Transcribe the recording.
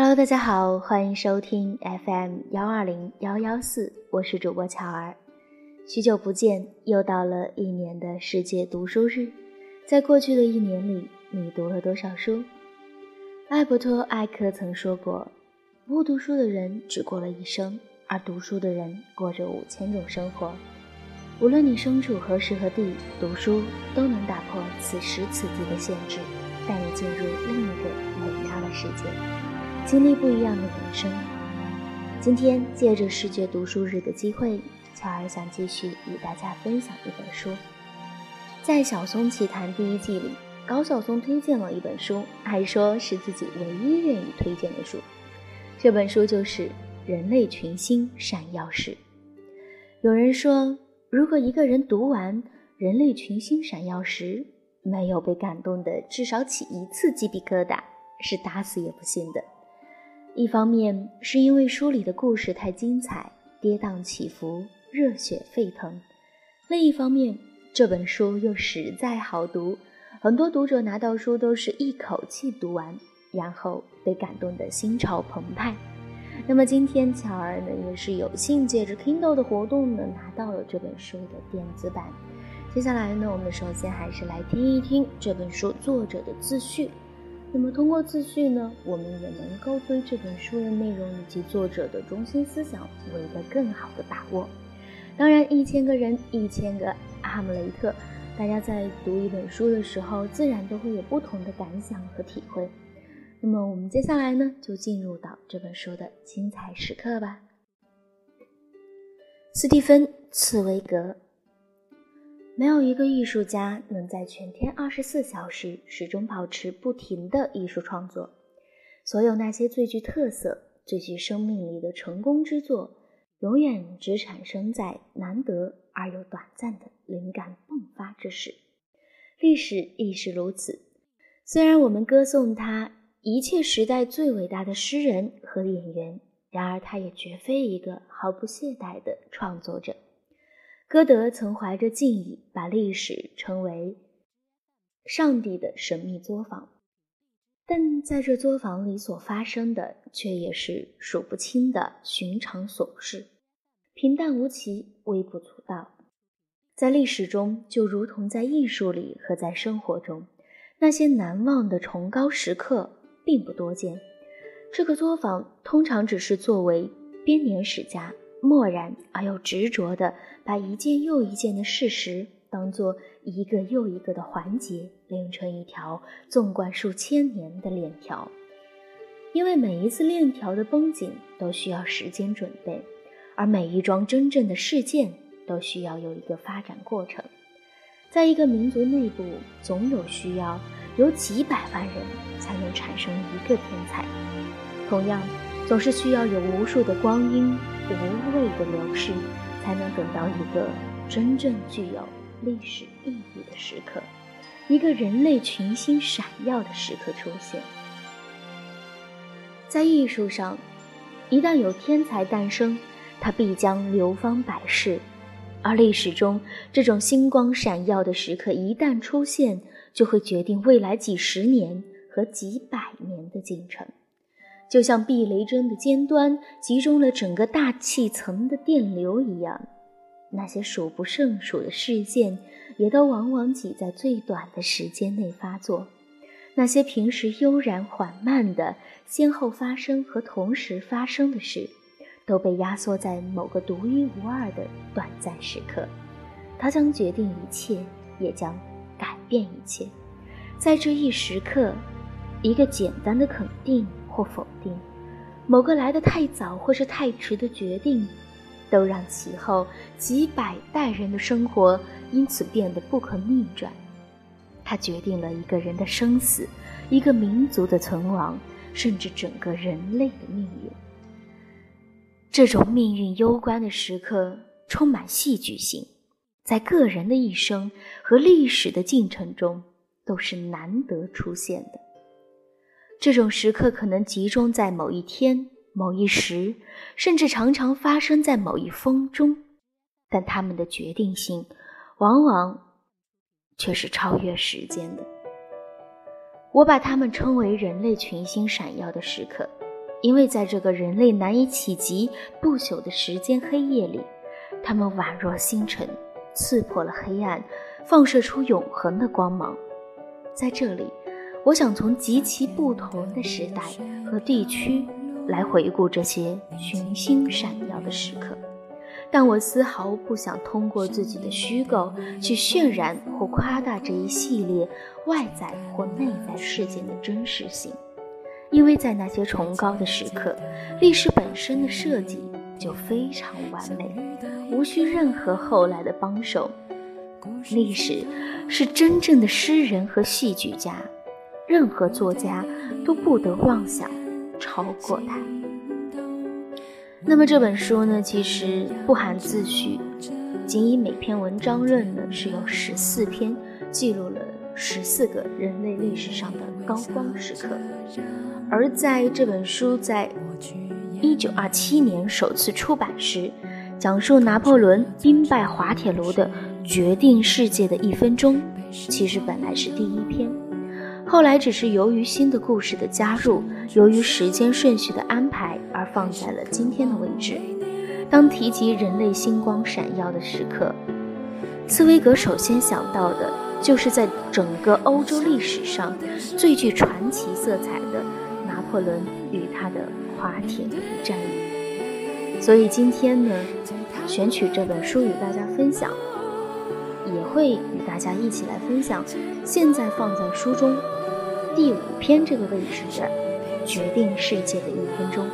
Hello，大家好，欢迎收听 FM 幺二零幺幺四，我是主播乔儿。许久不见，又到了一年的世界读书日。在过去的一年里，你读了多少书？艾伯托·艾克曾说过：“不读书的人只过了一生，而读书的人过着五千种生活。”无论你身处何时何地，读书都能打破此时此地的限制，带你进入另一个美妙的世界，经历不一样的人生。今天借着世界读书日的机会，乔儿想继续与大家分享一本书。在《小松奇谈》第一季里，高晓松推荐了一本书，还说是自己唯一愿意推荐的书。这本书就是《人类群星闪耀时》。有人说，如果一个人读完《人类群星闪耀时》，没有被感动的至少起一次鸡皮疙瘩，是打死也不信的。一方面是因为书里的故事太精彩，跌宕起伏，热血沸腾；另一方面，这本书又实在好读，很多读者拿到书都是一口气读完，然后被感动得心潮澎湃。那么今天巧儿呢也是有幸借着 Kindle 的活动呢拿到了这本书的电子版。接下来呢，我们首先还是来听一听这本书作者的自序。那么通过自序呢，我们也能够对这本书的内容以及作者的中心思想有一个更好的把握。当然，一千个人，一千个哈姆雷特，大家在读一本书的时候，自然都会有不同的感想和体会。那么，我们接下来呢，就进入到这本书的精彩时刻吧。斯蒂芬·茨威格，没有一个艺术家能在全天二十四小时始终保持不停的艺术创作。所有那些最具特色、最具生命力的成功之作。永远只产生在难得而又短暂的灵感迸发之时，历史亦是如此。虽然我们歌颂他一切时代最伟大的诗人和演员，然而他也绝非一个毫不懈怠的创作者。歌德曾怀着敬意，把历史称为“上帝的神秘作坊”，但在这作坊里所发生的，却也是数不清的寻常琐事。平淡无奇，微不足道。在历史中，就如同在艺术里和在生活中，那些难忘的崇高时刻并不多见。这个作坊通常只是作为编年史家，漠然而又执着地把一件又一件的事实当作一个又一个的环节，连成一条纵贯数千年的链条。因为每一次链条的绷紧都需要时间准备。而每一桩真正的事件都需要有一个发展过程，在一个民族内部，总有需要有几百万人才能产生一个天才，同样，总是需要有无数的光阴无谓的流逝，才能等到一个真正具有历史意义的时刻，一个人类群星闪耀的时刻出现。在艺术上，一旦有天才诞生。他必将流芳百世，而历史中这种星光闪耀的时刻一旦出现，就会决定未来几十年和几百年的进程。就像避雷针的尖端集中了整个大气层的电流一样，那些数不胜数的事件也都往往挤在最短的时间内发作。那些平时悠然缓慢的先后发生和同时发生的事。都被压缩在某个独一无二的短暂时刻，它将决定一切，也将改变一切。在这一时刻，一个简单的肯定或否定，某个来得太早或是太迟的决定，都让其后几百代人的生活因此变得不可逆转。它决定了一个人的生死，一个民族的存亡，甚至整个人类的命运。这种命运攸关的时刻充满戏剧性，在个人的一生和历史的进程中都是难得出现的。这种时刻可能集中在某一天、某一时，甚至常常发生在某一风中，但它们的决定性往往却是超越时间的。我把它们称为人类群星闪耀的时刻。因为在这个人类难以企及、不朽的时间黑夜里，他们宛若星辰，刺破了黑暗，放射出永恒的光芒。在这里，我想从极其不同的时代和地区来回顾这些群星闪耀的时刻，但我丝毫不想通过自己的虚构去渲染或夸大这一系列外在或内在事件的真实性。因为在那些崇高的时刻，历史本身的设计就非常完美，无需任何后来的帮手。历史是真正的诗人和戏剧家，任何作家都不得妄想超过他。那么这本书呢，其实不含自序，仅以每篇文章论呢是有十四篇，记录了十四个人类历史上的高光时刻。而在这本书在一九二七年首次出版时，讲述拿破仑兵败滑铁卢的决定世界的一分钟，其实本来是第一篇，后来只是由于新的故事的加入，由于时间顺序的安排而放在了今天的位置。当提及人类星光闪耀的时刻，茨威格首先想到的就是在整个欧洲历史上最具传奇色彩的。拿破仑与他的滑铁卢战役，所以今天呢，选取这本书与大家分享，也会与大家一起来分享。现在放在书中第五篇这个位置的，决定世界的一分钟。